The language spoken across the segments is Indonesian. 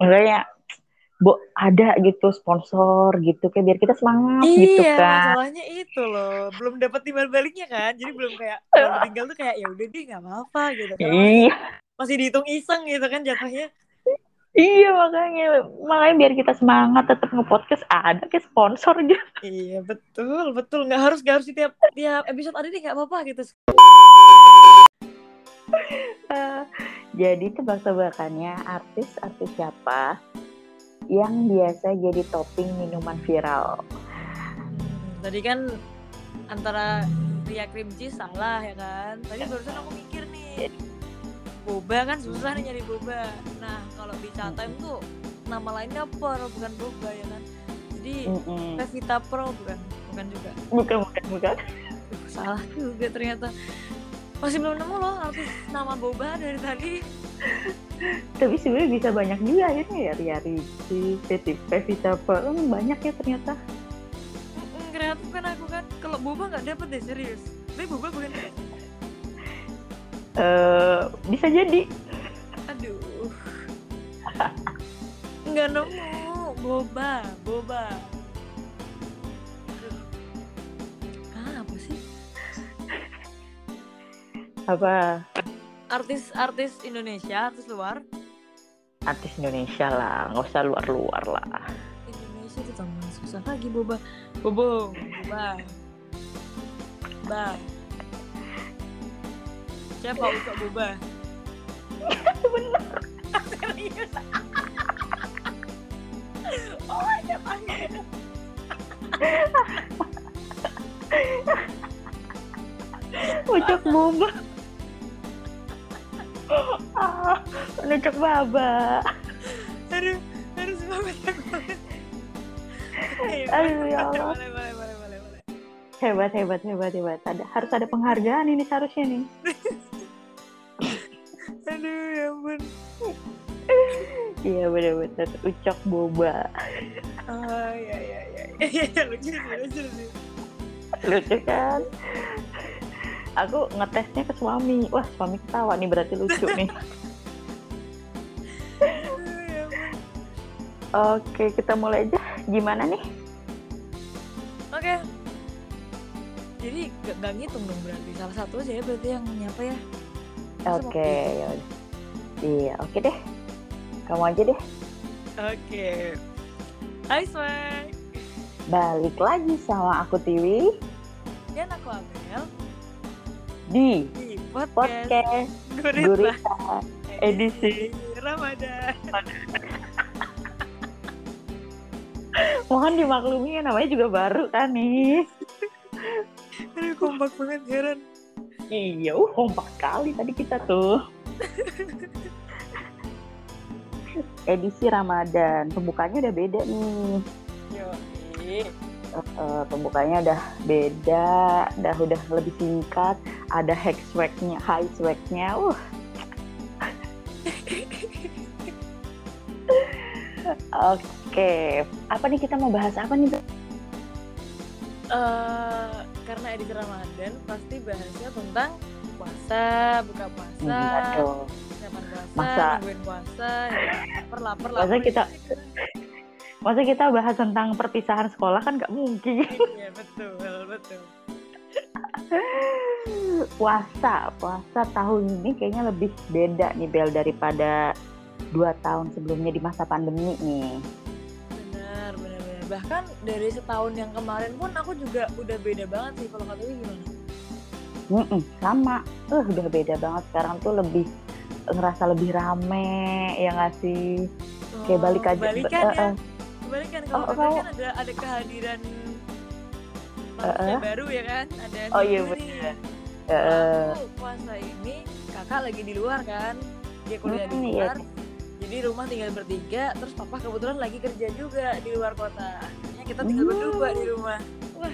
Makanya bu ada gitu sponsor gitu kayak biar kita semangat iya, gitu kan. masalahnya itu loh. Belum dapat timbal baliknya kan. Jadi belum kayak kalau tinggal tuh kayak ya udah deh nggak apa-apa gitu. Masih, Iya, masih dihitung iseng gitu kan jatuhnya. iya makanya makanya biar kita semangat tetap nge-podcast ada kayak sponsor gitu. Iya betul betul nggak harus nggak harus setiap tiap episode ada deh nggak apa-apa gitu. Eh, jadi tebak-tebakannya artis-artis siapa yang biasa jadi topping minuman viral. Hmm, tadi kan antara Ria cream cheese salah ya kan. Tadi barusan aku mikir nih. Boba kan susah nih nyari boba. Nah kalau di Time tuh nama lainnya Pro bukan boba ya kan. Jadi Mm-mm. Pevita Pro bukan bukan juga. Bukan, bukan, bukan. Duh, salah juga ternyata. Masih belum nemu loh artis nama boba dari tadi. Tapi sebenarnya bisa banyak juga akhirnya ya Ria Ricci, Teti Pevita Pearl banyak ya ternyata. Kreatif kan aku kan. Kalau boba nggak dapet deh serius. Tapi boba bukan. Eh bisa jadi. Aduh. Nggak nemu. Boba, boba. Apa Artis-artis Indonesia, artis luar. artis Indonesia lah, nggak usah luar-luar lah. Indonesia itu tambah susah lagi boba. Bobo, boba. Ba. Siapa Ucok boba? Bener. Serius. oh god, anjir. Ucok boba. Ah, baba. Aduh, harus banget Aduh, ya Allah. Boleh, boleh, boleh, boleh, boleh. Hebat, hebat, hebat, hebat. Ada, harus ada penghargaan ini seharusnya nih. Aduh, ya ampun. Iya bener-bener ucok boba. Oh, ya, ya, ya. Iya, lucu sih, lucu sih. Lucu kan? Aku ngetesnya ke suami. Wah, suami ketawa nih berarti lucu nih. Oke, kita mulai aja. Gimana nih? Oke. Jadi gak, gak ngitung dong berarti. Salah satu aja ya berarti yang nyapa ya. Oke, waktu ya. Iya, oke deh. Kamu aja deh. Oke. Hai Swag. Balik lagi sama aku Tiwi Dan aku Amel di di podcast, podcast Gurita, Gurita edisi. Ramadan. Mohon dimaklumi ya namanya juga baru kan nih. Aduh kompak banget heran. Iya, uh, kompak sekali tadi kita tuh. Edisi Ramadan, pembukanya udah beda nih. Yo. Eh, eh, pembukanya udah beda, udah udah lebih singkat, ada hack swagnya, high swagnya, uh. Oke, apa nih kita mau bahas apa nih? Eh, karena edisi Ramadan pasti bahasnya tentang puasa, buka puasa, Hmm, puasa, Masa- nungguin puasa, ya, lapar, lapar, Masa lapar. kita- Masa kita bahas tentang perpisahan sekolah kan nggak mungkin. Iya betul, betul. puasa, puasa tahun ini kayaknya lebih beda nih Bel daripada dua tahun sebelumnya di masa pandemi nih. Benar, benar, benar. Bahkan dari setahun yang kemarin pun aku juga udah beda banget sih kalau kata gimana? Mm-mm, sama, uh, udah beda banget sekarang tuh lebih ngerasa lebih rame ya nggak sih? Kayak balik aja. Balikan eh, ya. eh, Kebalikan kalau Oh, kata kamu- kan ada ada kehadiran manusia Eh, baru ya kan? Ada Oh, iya, Minggu eh, aku puasa ini kakak lagi di luar kan? Dia kuliah di Hmm, iya. luar. Jadi rumah tinggal bertiga, terus papa kebetulan lagi kerja juga di luar kota. Akhirnya kita tinggal Hmm. berdua di rumah.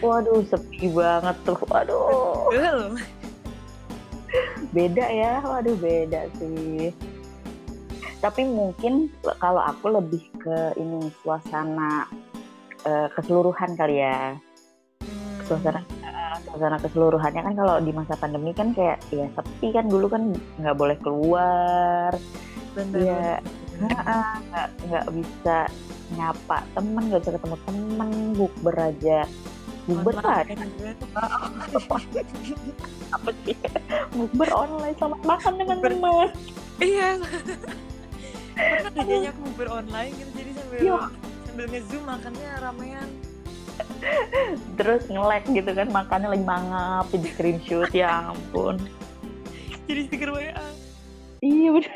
waduh sepi banget tuh, waduh Betul. beda ya, waduh beda sih. Tapi mungkin kalau aku lebih ke ini suasana eh, keseluruhan kali ya. Hmm. suasana eh, suasana keseluruhannya. Kan kalau di masa pandemi kan kayak ya sepi kan. Dulu kan nggak boleh keluar. Bener, Iya. bener. nggak nggak bisa nyapa temen nggak bisa ketemu temen. Bukber aja bukber lah apa sih? Bukber online. Sama makan dengan teman iya. Pernah aku bukber online gitu? Jadi sambil Yo. sambil ngezoom makannya ramean terus nge gitu kan makannya lagi mangap jadi screenshot ya ampun jadi stiker WA iya bener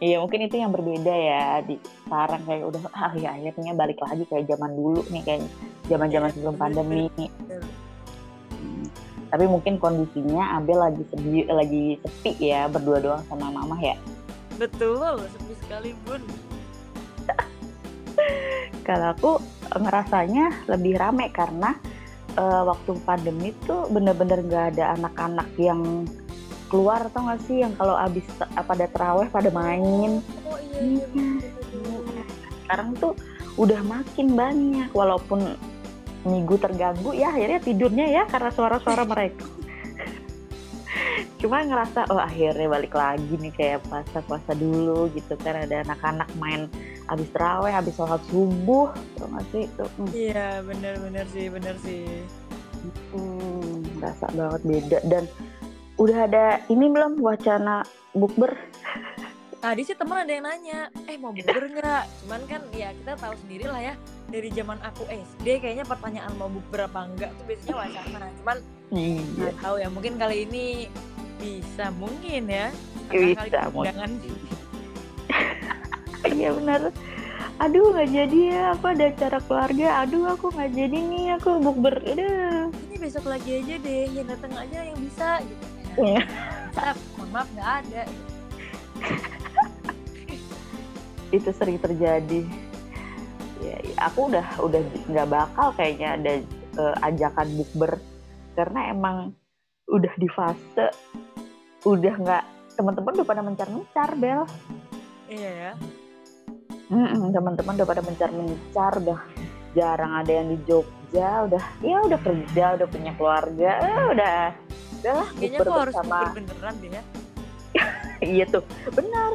Iya mungkin itu yang berbeda ya di sekarang kayak udah ah ya akhirnya balik lagi kayak zaman dulu nih kayak zaman-zaman sebelum pandemi. Hmm. Tapi mungkin kondisinya Abel lagi sepi, lagi sepi ya berdua doang sama mama ya. Betul, sepi sekali bun. Kalau aku ngerasanya lebih rame karena uh, waktu pandemi tuh bener-bener gak ada anak-anak yang keluar atau nggak sih? Yang kalau abis pada teraweh pada main. Oh, iya, iya, iya. sekarang tuh udah makin banyak walaupun minggu terganggu ya akhirnya tidurnya ya karena suara-suara mereka. Cuma ngerasa oh akhirnya balik lagi nih kayak puasa-puasa dulu gitu kan ada anak-anak main abis teraweh abis sholat subuh tuh nggak sih itu hmm. iya bener-bener sih bener sih hmm, rasa banget beda dan udah ada ini belum wacana bukber? Tadi sih teman ada yang nanya, eh mau bukber nggak? Cuman kan ya kita tahu sendiri lah ya dari zaman aku SD kayaknya pertanyaan mau bukber apa enggak tuh biasanya wacana. Cuman iya. nggak tahu ya mungkin kali ini bisa mungkin ya. Bisa mungkin. Iya benar. Aduh nggak jadi ya, aku ada acara keluarga. Aduh aku nggak jadi nih, aku bukber. Udah. Ini besok lagi aja deh, yang datang aja yang bisa gitu Iya. mohon maaf nggak ada. itu sering terjadi. Ya, aku udah udah nggak bakal kayaknya ada uh, ajakan bukber karena emang udah di fase udah nggak teman-teman udah pada mencar-mencar bel. Iya ya. Teman-teman udah pada mencar-mencar udah jarang ada yang di Jogja udah ya udah kerja udah punya keluarga eh, udah udahlah kayaknya aku harus bersama beneran deh ya. Iya tuh benar.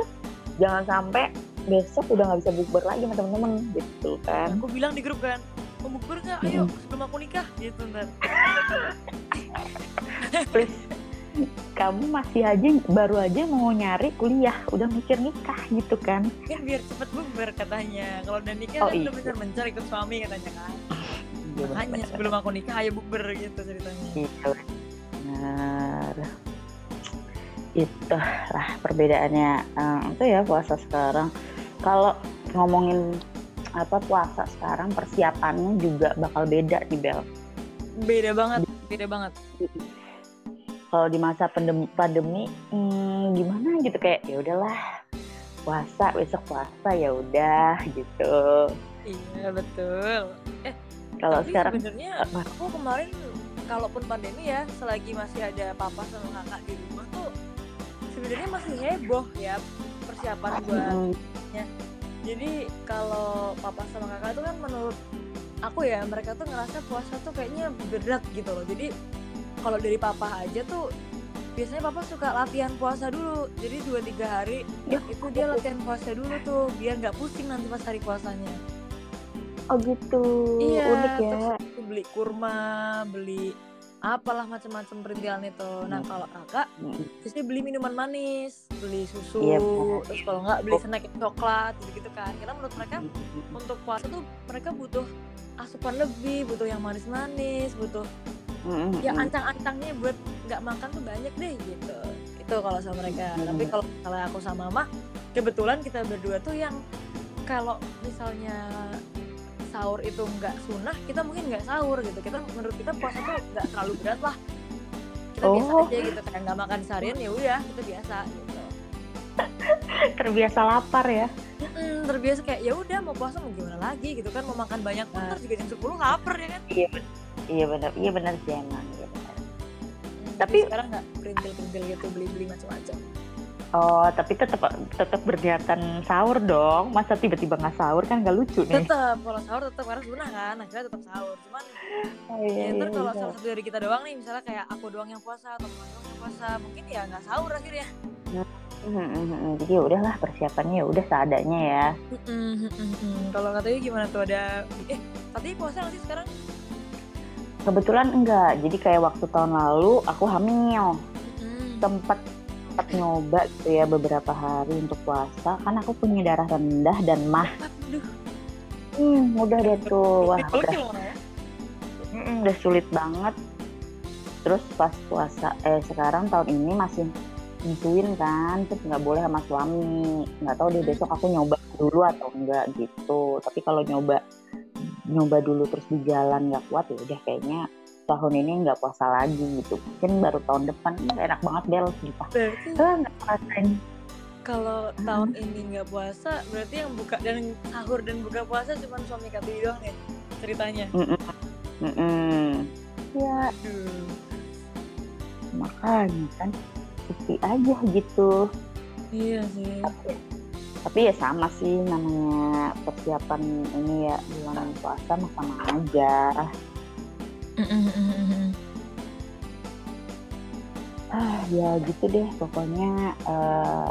Jangan sampai besok udah nggak bisa bukber lagi sama temen-temen gitu kan. Aku bilang di grup kan mau bukber nggak? Ayo hmm. sebelum aku nikah gitu ntar please kamu masih aja baru aja mau nyari kuliah udah mikir nikah gitu kan. Ya biar cepet bukber katanya. Kalau udah nikah oh, kan iya. udah bisa mencari ikut suami katanya kan. Iya, makanya sebelum aku nikah ayo bukber gitu ceritanya. Iya benar itu lah perbedaannya. Um, itu ya puasa sekarang. Kalau ngomongin apa puasa sekarang persiapannya juga bakal beda di Bel. Beda banget beda banget kalau di masa pandemi, pandemi hmm, gimana gitu kayak ya udahlah puasa besok puasa ya udah gitu. Iya betul. Eh kalau sekarang sebenarnya aku kemarin kalaupun pandemi ya selagi masih ada papa sama kakak di rumah tuh sebenarnya masih heboh ya persiapan buatnya jadi kalau papa sama kakak tuh kan menurut aku ya mereka tuh ngerasa puasa tuh kayaknya berat gitu loh. Jadi kalau dari papa aja tuh biasanya papa suka latihan puasa dulu jadi dua tiga hari ya. itu dia latihan puasa dulu tuh biar nggak pusing nanti pas hari puasanya Oh gitu. Iya. Unik ya. Terus beli kurma, beli apalah macam-macam perintilan itu. Nah hmm. kalau kakak, hmm. beli minuman manis, beli susu, iya, terus kalau nggak beli snack coklat, gitu-gitu kan. Karena menurut mereka hmm. untuk puasa tuh mereka butuh asupan lebih, butuh yang manis-manis, butuh hmm. ya ancang-ancangnya buat nggak makan tuh banyak deh gitu. Itu kalau sama mereka. Hmm. Tapi kalau kalau aku sama mama, kebetulan kita berdua tuh yang kalau misalnya sahur itu nggak sunnah kita mungkin nggak sahur gitu kita menurut kita puasa tuh nggak terlalu berat lah kita oh. biasa aja gitu kayak nggak makan seharian ya udah kita biasa gitu terbiasa lapar ya mm, terbiasa kayak ya udah mau puasa mau gimana lagi gitu kan mau makan banyak pun nah. juga jam sepuluh lapar ya kan iya iya benar iya benar sih emang iya benar hmm, tapi sekarang nggak perintil perintil gitu beli beli macam-macam Oh, tapi tetap tetap berniatan sahur dong. Masa tiba-tiba nggak sahur kan nggak lucu nih. Tetap, kalau sahur tetap harus sunnah kan. Akhirnya tetap sahur. Cuman oh, iya, ya, iya, kalau iya. salah satu dari kita doang nih, misalnya kayak aku doang yang puasa atau teman doang yang puasa, mungkin ya nggak sahur akhirnya. Nah, Hmm, hmm, hmm. Jadi ya udahlah persiapannya ya udah seadanya ya. Mm-mm, mm-mm. Kalau katanya gimana tuh ada eh katanya puasa nggak sih sekarang? Kebetulan enggak. Jadi kayak waktu tahun lalu aku hamil. Tempat sempat nyoba gitu ya beberapa hari untuk puasa kan aku punya darah rendah dan mah. Aduh, Hmm, udah deh tuh. Wah, udah, ya Mona, ya? mm, udah sulit banget. Terus pas puasa eh sekarang tahun ini masih nyusuin kan, terus nggak boleh sama suami. Nggak tahu deh besok aku nyoba dulu atau enggak gitu. Tapi kalau nyoba nyoba dulu terus di jalan nggak kuat ya udah kayaknya tahun ini nggak puasa lagi gitu. Mungkin baru tahun depan enak banget Bel Ah, nggak ngerasain. kalau tahun ini nggak puasa, berarti yang buka dan sahur dan buka puasa cuma suami Kati doang ya ceritanya. Mm-mm. Mm-mm. Ya Aduh. makanya kan sepi aja gitu. Iya sih. Tapi ya sama sih namanya persiapan ini ya bulan puasa mah sama aja. Ah ya gitu deh pokoknya eh,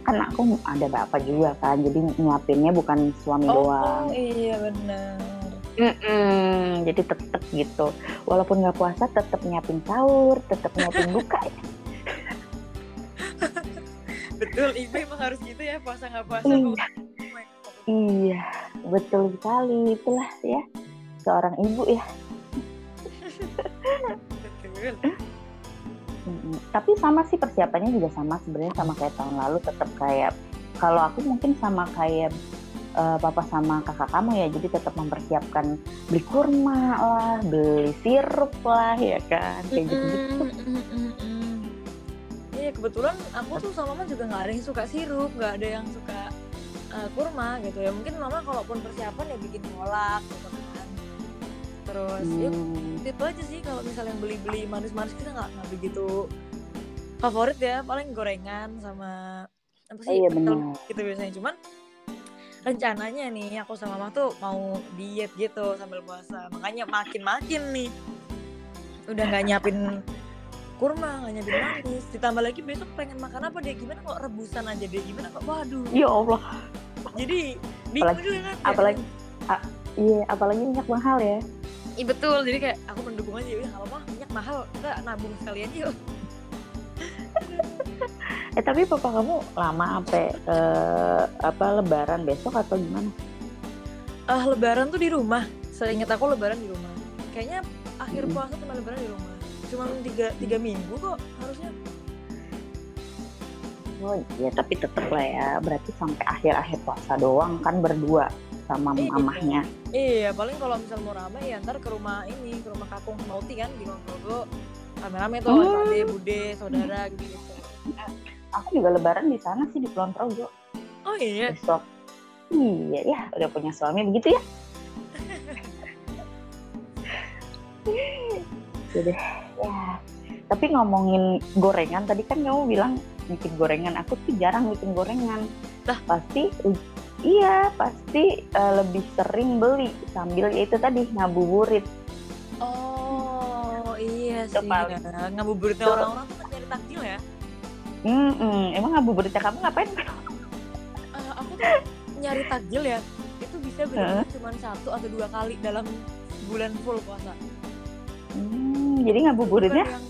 kan aku ada bapak juga kan jadi nyiapinnya bukan suami Oh doang. iya benar. Mm-mm, jadi tetep gitu. Walaupun nggak puasa tetep nyiapin sahur tetep nyiapin buka Betul, ibu emang harus gitu ya puasa nggak puasa. Iya. iya betul sekali itulah ya seorang ibu ya Betul. Tapi sama sih persiapannya juga sama sebenarnya sama kayak tahun lalu tetap kayak kalau aku mungkin sama kayak eh, papa sama kakak kamu ya jadi tetap mempersiapkan beli kurma lah beli sirup lah ya kan kayak gitu gitu Iya kebetulan aku tuh sama mama juga nggak ada yang suka sirup, nggak ada yang suka eh, kurma gitu ya. Mungkin mama kalaupun persiapan ya bikin kolak gitu kan. Terus ya Hmm, itu aja sih kalau misalnya yang beli-beli manis-manis kita nggak nggak begitu favorit ya. Paling gorengan sama apa sih Oh iya, gitu biasanya. Cuman rencananya nih aku sama mama tuh mau diet gitu sambil puasa. Makanya makin-makin nih. Udah nggak nyiapin kurma nggak nyiapin manis. Ditambah lagi besok pengen makan apa deh gimana kok rebusan aja deh gimana kok? Waduh. Ya Allah. Jadi Apalagi- juga kan? apalagi iya apalagi minyak mahal ya. Iya betul, jadi kayak aku mendukung aja, ya nggak apa-apa, minyak mahal, kita nabung sekalian yuk. eh tapi papa kamu lama sampai eh, apa lebaran besok atau gimana? Ah lebaran tuh di rumah, seingat aku lebaran di rumah. Kayaknya akhir puasa sama lebaran di rumah. Cuma tiga, tiga minggu kok harusnya. oh iya tapi tetep lah ya berarti sampai akhir-akhir puasa doang kan berdua sama Iya. mamahnya Iya, paling kalau misal mau rame ya ntar ke rumah ini, ke rumah kakung Mauti kan di Kulonprogo. Rame-rame tuh, Hmm. ade, bude, saudara gitu-gitu. aku juga lebaran di sana sih di Kulon Progo Oh iya, besok iya ya udah punya suami begitu ya Jadi ya tapi ngomongin gorengan tadi kan kamu bilang bikin gorengan. Aku tuh jarang bikin gorengan. Lah? pasti iya pasti eh, lebih sering beli sambil ya itu tadi ngabuburit. Oh iya sih, ya. ngabuburitnya orang-orang tuh kan nyari takjil ya. Mm-mm. emang ngabuburitnya kamu ngapain? Eh, aku tuh nyari takjil ya. Itu bisa benar cuma satu atau dua kali dalam bulan full puasa. Hmm, jadi bukan ngabuburitnya yang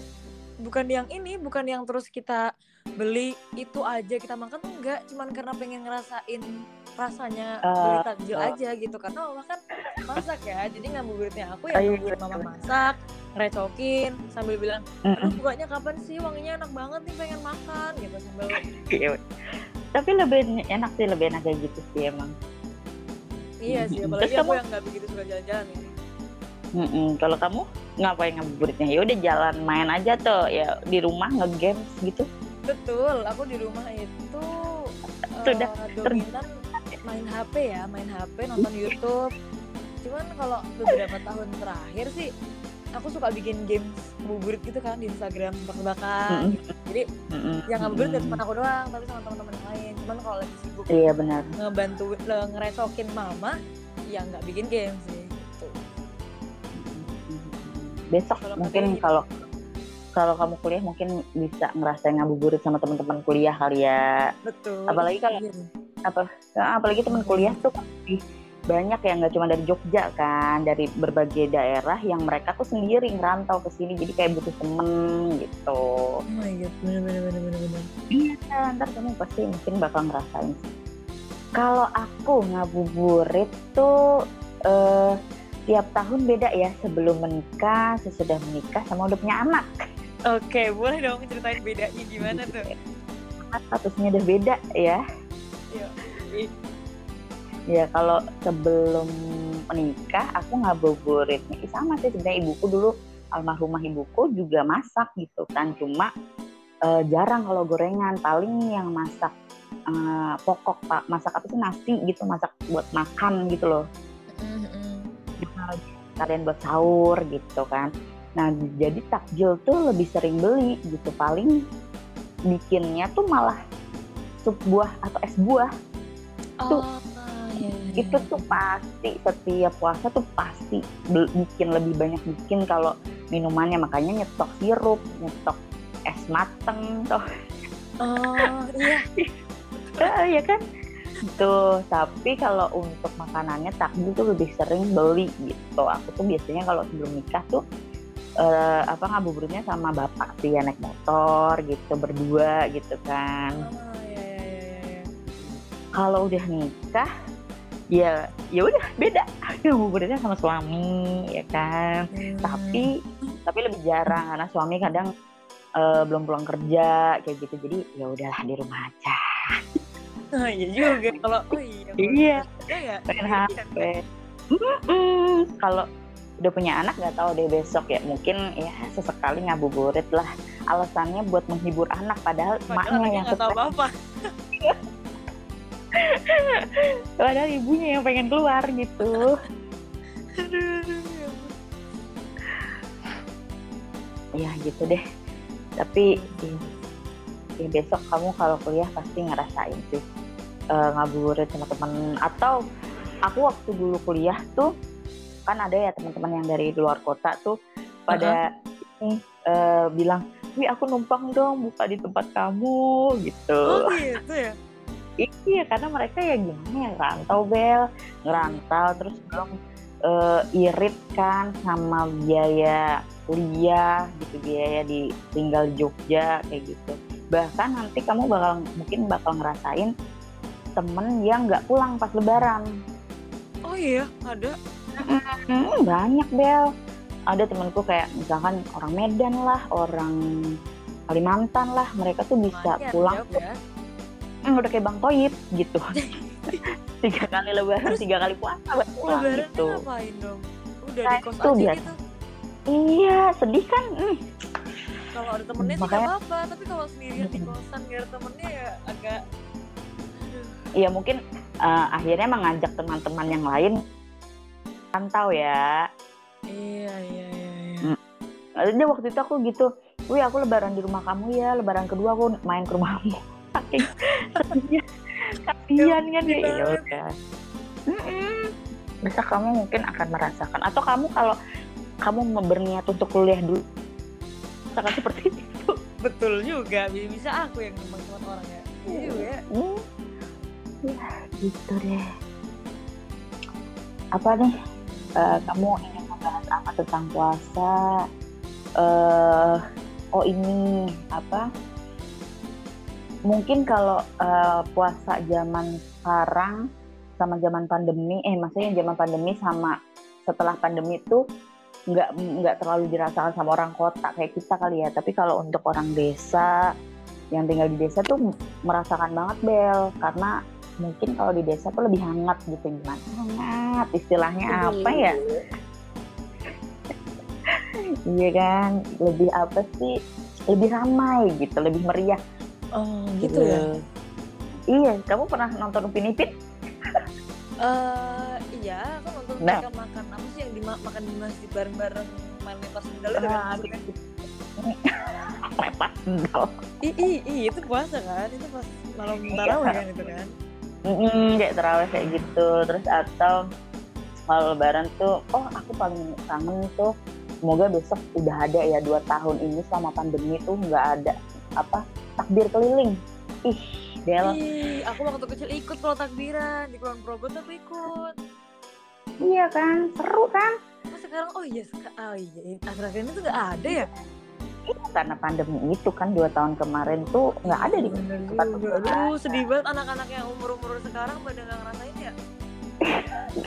bukan yang ini bukan yang terus kita beli itu aja kita makan tuh enggak cuman karena pengen ngerasain rasanya beli Eh, takjil eh. aja gitu karena mama kan masak ya jadi ngabuburitnya aku ya iya, nungguin mama iya. masak ngerecokin sambil bilang aduh bukanya kapan sih wanginya enak banget nih pengen makan gitu sambil Iya. Tapi lebih enak sih, lebih enak kayak gitu sih emang. iya sih apalagi Terus aku kamu- yang nggak begitu suka jalan-jalan Mm-mm. Kalau kamu ngapain ngabuburitnya? Ya udah jalan main aja tuh, ya di rumah nge-games gitu. Betul, aku di rumah itu Sudah eh, dominan main HP ya, main HP, nonton YouTube. Cuman kalau beberapa tahun terakhir sih aku suka bikin games ngabuburit gitu kan di Instagram gitu. Jadi yang ngabuburit Mm-mm. cuma aku doang, tapi sama teman-teman yang lain. Cuman kalau lagi sibuk Iya benar. ngebantu ngerecokin mama, ya nggak bikin games sih. Besok Kalau mungkin kalau kalau kamu kuliah mungkin bisa ngerasain ngabuburit sama teman-teman kuliah kali ya. Betul. Apalagi kalau Iya. apa nah, apalagi teman kuliah tuh lebih banyak yang nggak cuma dari Jogja kan, dari berbagai daerah yang mereka tuh sendiri ngerantau ke sini jadi kayak butuh temen gitu. Oh my god, bener bener bener bener bener. Iya, ntar kamu pasti mungkin bakal ngerasain sih. Kalau aku ngabuburit tuh eh, tiap tahun beda ya, sebelum menikah, sesudah menikah, sama udah punya anak. Oke, boleh dong ceritain bedanya gimana tuh? Statusnya udah beda ya. Ih, Ya kalau sebelum menikah aku ngabuburit. Nih sama sih sebenarnya ibuku dulu. Almarhumah ibuku juga masak gitu kan. Cuma eh, jarang kalau gorengan. Paling yang masak eh, pokok pak. Masak apa sih? Nasi gitu. Masak buat makan gitu loh. Mm, mm. Kalian buat sahur gitu kan nah jadi takjil tuh lebih sering beli gitu paling bikinnya tuh malah sup buah atau es buah Tuh. Oh, iya, iya, itu iya. tuh pasti setiap puasa tuh pasti bikin lebih banyak bikin kalau minumannya makanya nyetok sirup nyetok es mateng tuh Oh, iya. ya kan tuh tapi kalau untuk makanannya takjil tuh lebih sering beli gitu. Aku tuh biasanya kalau sebelum nikah tuh eh, apa ngabuburitnya sama bapak sih ya naik motor gitu berdua gitu kan. Oh, iya, iya, iya, iya. kalau udah nikah ya ya udah beda. Ngabuburitnya sama suami ya kan. Hmm. tapi tapi lebih jarang karena suami kadang eh, belum pulang kerja kayak gitu. Jadi ya udahlah di rumah aja Oh, iya juga kalau oh iya. Iya. kerja ya. iya, HP Mm-mm. kalau udah punya anak nggak tahu deh besok ya mungkin ya sesekali ngabuburit lah alasannya buat menghibur anak padahal, Padahal anaknya yang stres apa-apa. padahal ibunya yang pengen keluar gitu ya ya gitu deh tapi ya, ya besok kamu kalau kuliah pasti ngerasain sih eh, ngabuburit sama temen atau aku waktu dulu kuliah tuh kan ada ya teman-teman yang dari luar kota tuh pada ini eh, bilang wih aku numpang dong buka di tempat kamu gitu. Oh gitu ya. iya karena mereka ya gimana ya rantau bel. Ngerantau terus belum eh, irit kan sama biaya kuliah gitu biaya di tinggal di Jogja kayak gitu. Bahkan nanti kamu bakal mungkin bakal ngerasain temen yang nggak pulang pas lebaran Oh iya, ada. Hmm, banyak bel ada temenku kayak misalkan orang Medan lah orang Kalimantan lah mereka tuh bisa Lumayan, pulang jauh ya. Hmm, udah kayak Bang Toyib gitu tiga kali lebaran tiga kali puasa buat pulang Lebaran gitu ngapain dong? Udah Nah, di kos itu aja dia. gitu. iya sedih kan Hmm, Kalau ada temennya sih Makanya- nggak apa-apa, tapi kalau sendirian di kosan gak ada temennya ya agak Iya mungkin eh, akhirnya mengajak teman-teman yang lain. Rantau ya. Iya, iya, iya, iya. dia waktu itu aku gitu wih aku lebaran di rumah kamu ya lebaran kedua aku main ke rumahmu saking sedihnya kasihan kan ya? Ya udah. bisa kamu mungkin akan merasakan. Atau kamu kalau kamu berniat untuk kuliah dulu akan seperti itu. Betul juga, bisa aku yang numpang teman orang ya. Iya juga ya. Gitu deh. Apa nih? Eh, kamu ingin membahas apa tentang puasa? Eh oh ini apa? Mungkin kalau eh, puasa zaman sekarang sama zaman pandemi eh maksudnya zaman pandemi sama setelah pandemi itu nggak nggak terlalu dirasakan sama orang kota kayak kita kali ya. Tapi kalau untuk orang desa yang tinggal di desa tuh merasakan banget bel. Karena mungkin kalau di desa tuh lebih hangat gitu gimana? Hangat istilahnya apa ya? Iya kan? Lebih apa sih? Lebih ramai gitu lebih meriah. Oh, gitu ya. iya kamu pernah nonton Upin Ipin? Eh, iya, aku nonton Nah. mereka makan apa sih yang dimakan di masjid bareng-bareng main lepas sendal itu kan? Ah, maksudnya? lepas sendal. Ih, ih, ih, itu puasa kan? Itu pas malam tarawih kan itu kan? Mm, kayak terawih kayak gitu terus atau kalau lebaran tuh oh aku paling kangen tuh semoga besok udah ada ya dua tahun ini selama pandemi tuh nggak ada apa takbir keliling ih Del Ih, aku waktu kecil ikut kalau takbiran di Kulon Progo tuh aku ikut. iya kan seru kan Oh sekarang oh iya oh iya akhir-akhir ini tuh nggak ada ya? Iya, karena pandemi itu kan dua tahun kemarin tuh nggak ada di tempat Aduh sedih banget anak-anak yang umur-umur sekarang pada nggak ngerasain ya.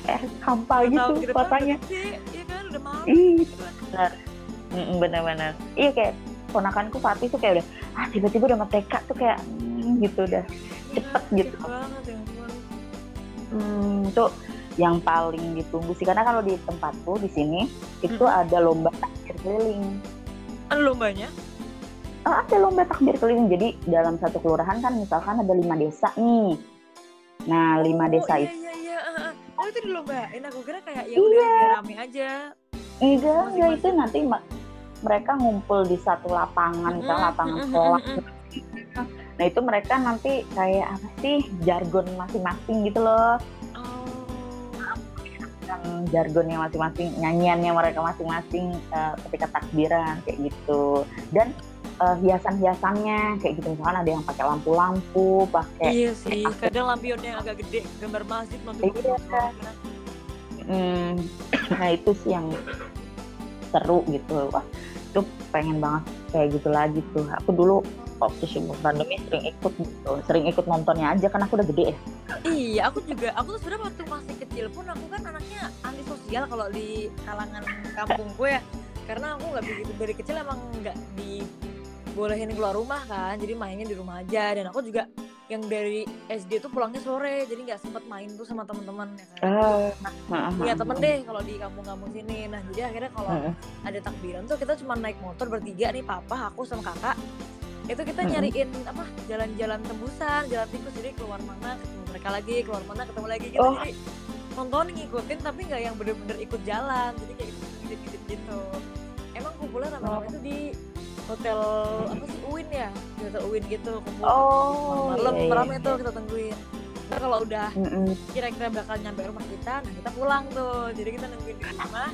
kayak hampa gitu ke depan kotanya Iya kan udah. Ih, gitu kan. Bener-bener iya kayak ponakanku Fatih tuh kayak udah ah tiba-tiba udah TK tuh kayak hmm, gitu udah Cepet Iya, gitu. banget ya ampun. hmm, tuh yang paling ditunggu sih karena kalau di tempatku di sini itu ada lomba takbir keliling Ada lombanya? Ah, ada lomba takbir keliling jadi dalam satu kelurahan kan misalkan ada lima desa nih nah lima Oh, desa iya, itu iya, iya. ah. Oh itu dilombain, aku kira kayak ya Iya. udah rame aja. enggak enggak Masing-masing. itu nanti mereka ngumpul di satu lapangan misalnya Mm-mm, lapangan sekolah nah itu mereka nanti kayak apa sih jargon masing-masing gitu loh Oh. Yang jargonnya masing-masing, nyanyiannya mereka masing-masing eh, ketika takbiran kayak gitu. Dan eh, hiasan-hiasannya kayak gitu misalkan ada yang pakai lampu-lampu, pakai Iya sih, kadang lampionnya yang agak gede, gambar masjid mantu Iya. hmm, nah itu sih yang seru gitu. Wah, itu pengen banget kayak gitu lagi tuh. Aku dulu waktu sebelum pandemi sering ikut gitu, sering ikut nontonnya aja kan aku udah gede ya. Iya, aku juga. Aku tuh sebenarnya waktu masih kecil pun aku kan anaknya antisosial kalau di kalangan kampungku ya. Karena aku nggak begitu dari kecil emang nggak dibolehin keluar rumah kan, jadi mainnya di rumah aja. Dan aku juga yang dari SD tuh pulangnya sore, jadi nggak sempet main tuh sama teman-teman ya kan. Ah, Punya temen deh kalau di kampung-kampung sini. Nah jadi akhirnya kalau Heeh. ada takbiran tuh kita cuma naik motor bertiga nih, papa, aku sama kakak. Itu kita nyariin apa jalan-jalan tembusan, jalan tikus jadi keluar mana ketemu mereka lagi, keluar mana ketemu lagi gitu. Oh. Jadi nonton ngikutin tapi nggak yang bener-bener ikut jalan. Jadi kayak gitu gitu. Emang kumpulnya rame-rame itu di hotel apa sih Uin ya? Di hotel Uin gitu kumpul. Oh, malam iya, iya. rame tuh kita tungguin. Nah, kalau udah kira-kira bakal nyampe rumah kita, nah kita pulang tuh. Jadi kita nungguin di rumah,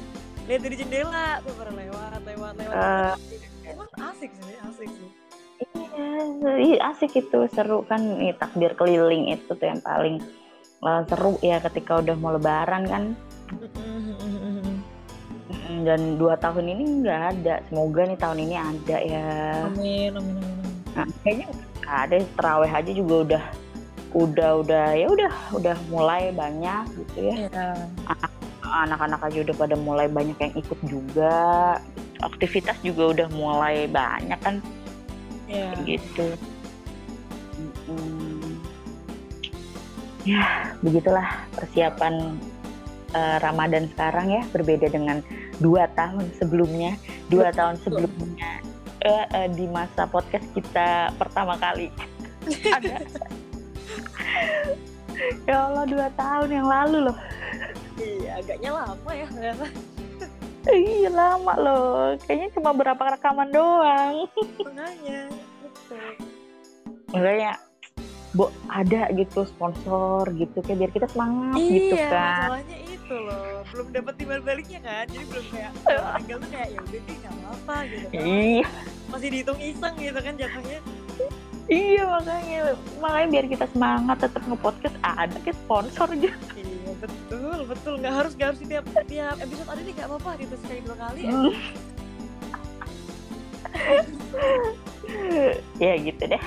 lihat dari jendela tuh pada lewat, lewat, lewat. Eh. Emang asik sih, asik sih. Iya, iya, asik itu seru kan. Nih takbir keliling itu tuh yang paling eh, seru ya ketika udah mau lebaran kan. Dan dua tahun ini nggak ada. Semoga nih tahun ini ada ya. Amin, amin, amin. nah, kayaknya ada teraweh aja juga udah udah udah ya udah udah mulai banyak gitu ya. Iya. anak-anak aja udah pada mulai banyak yang ikut juga. Aktivitas juga udah mulai banyak kan Kayak gitu. Ya begitulah persiapan eh, Ramadan sekarang ya berbeda dengan dua tahun sebelumnya. Dua Betul. tahun sebelumnya eh, eh, di masa podcast kita pertama kali. Ada. Ya Allah dua tahun yang lalu loh. Iya, agaknya lama ya ternyata. Iya lama loh kayaknya cuma berapa rekaman doang Makanya. Betul. makanya bu ada gitu sponsor gitu kayak biar kita semangat gitu Iya, kan masalahnya itu loh. Belum dapat timbal baliknya kan. Jadi belum kayak tinggal tuh kayak ya udah deh nggak apa-apa gitu. kan. iya Masih dihitung iseng gitu kan jatuhnya. iya makanya makanya biar kita semangat tetap nge-podcast ada ke sponsor aja Iya betul betul nggak harus nggak harus tiap tiap episode ada nih nggak apa-apa gitu sekali dua kali ya. Ya gitu deh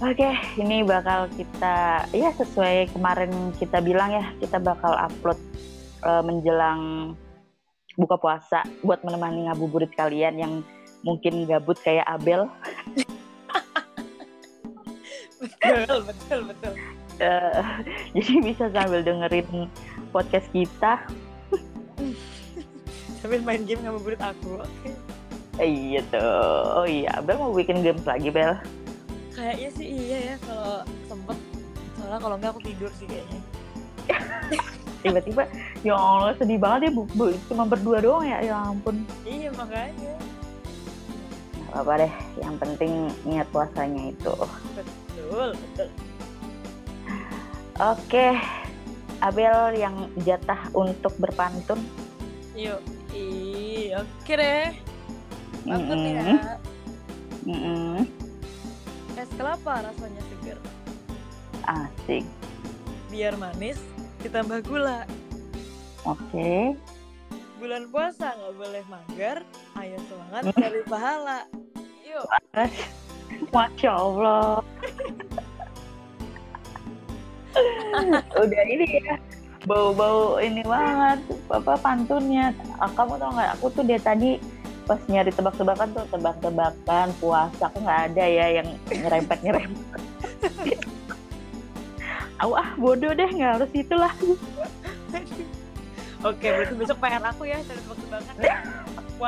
Oke, ini bakal kita ya sesuai kemarin kita bilang ya, kita bakal upload eh, menjelang buka puasa buat menemani ngabuburit kalian yang mungkin gabut kayak Abel. betul betul betul. Eh, jadi bisa sambil dengerin podcast kita. Sambil main game ngabuburit aku. Oke. Eh, iya tuh. Oh iya, Abel mau bikin games lagi, Bel. Kayaknya sih iya ya kalau sempet. Soalnya kalau nggak aku tidur sih kayaknya. Tiba-tiba, ya Allah sedih banget ya, bu, bu, cuma berdua doang ya, ya ampun. Iya makanya. Gak apa-apa deh, yang penting niat puasanya itu. Betul betul. Oke, Abel yang jatah untuk berpantun. Yuk oke deh. Mantap Mm-mm. ya. Mm-mm. Es kelapa rasanya seger. Asik. Biar manis, ditambah gula. Oke. Bulan puasa nggak boleh manggar. Ayo semangat Hmm. cari pahala. Yuk. Masya Allah. Udah ini ya. Bau-bau ini banget. Apa pantunnya. Ah, kamu tau nggak? Aku tuh dia tadi pas nyari tebak-tebakan tuh tebak-tebakan puasa aku nggak ada ya yang nyerempet nyerempet. Aku ah bodoh deh nggak harus itulah. Oke, berarti besok PR aku ya cari tebak-tebakan.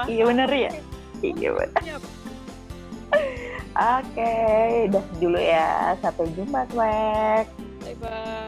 Iya bener ya. Iya bener. Oke, udah dulu ya. Sampai jumpa, Swag. Bye-bye.